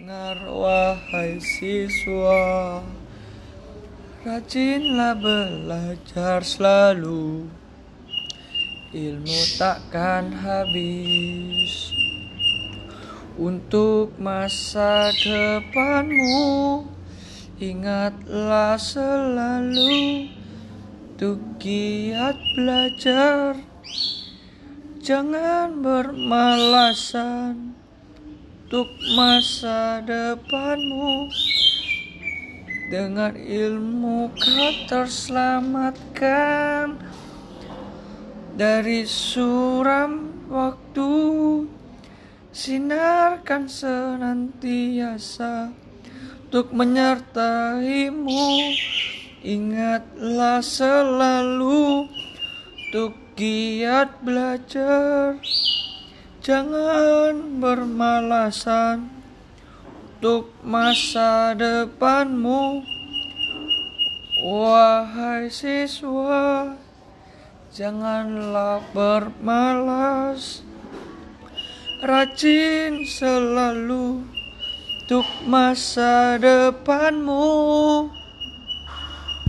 belajar wahai siswa Rajinlah belajar selalu. Ilmu takkan habis. Untuk masa depanmu Ingatlah selalu Untuk giat belajar. Jangan bermalasan untuk masa depanmu. Dengan ilmu kau terselamatkan. Dari suram waktu Sinarkan senantiasa Untuk menyertaimu. Ingatlah selalu Untuk giat belajar Jangan bermalasan untuk masa depanmu. Wahai siswa Janganlah bermalas. Rajin selalu untuk masa depanmu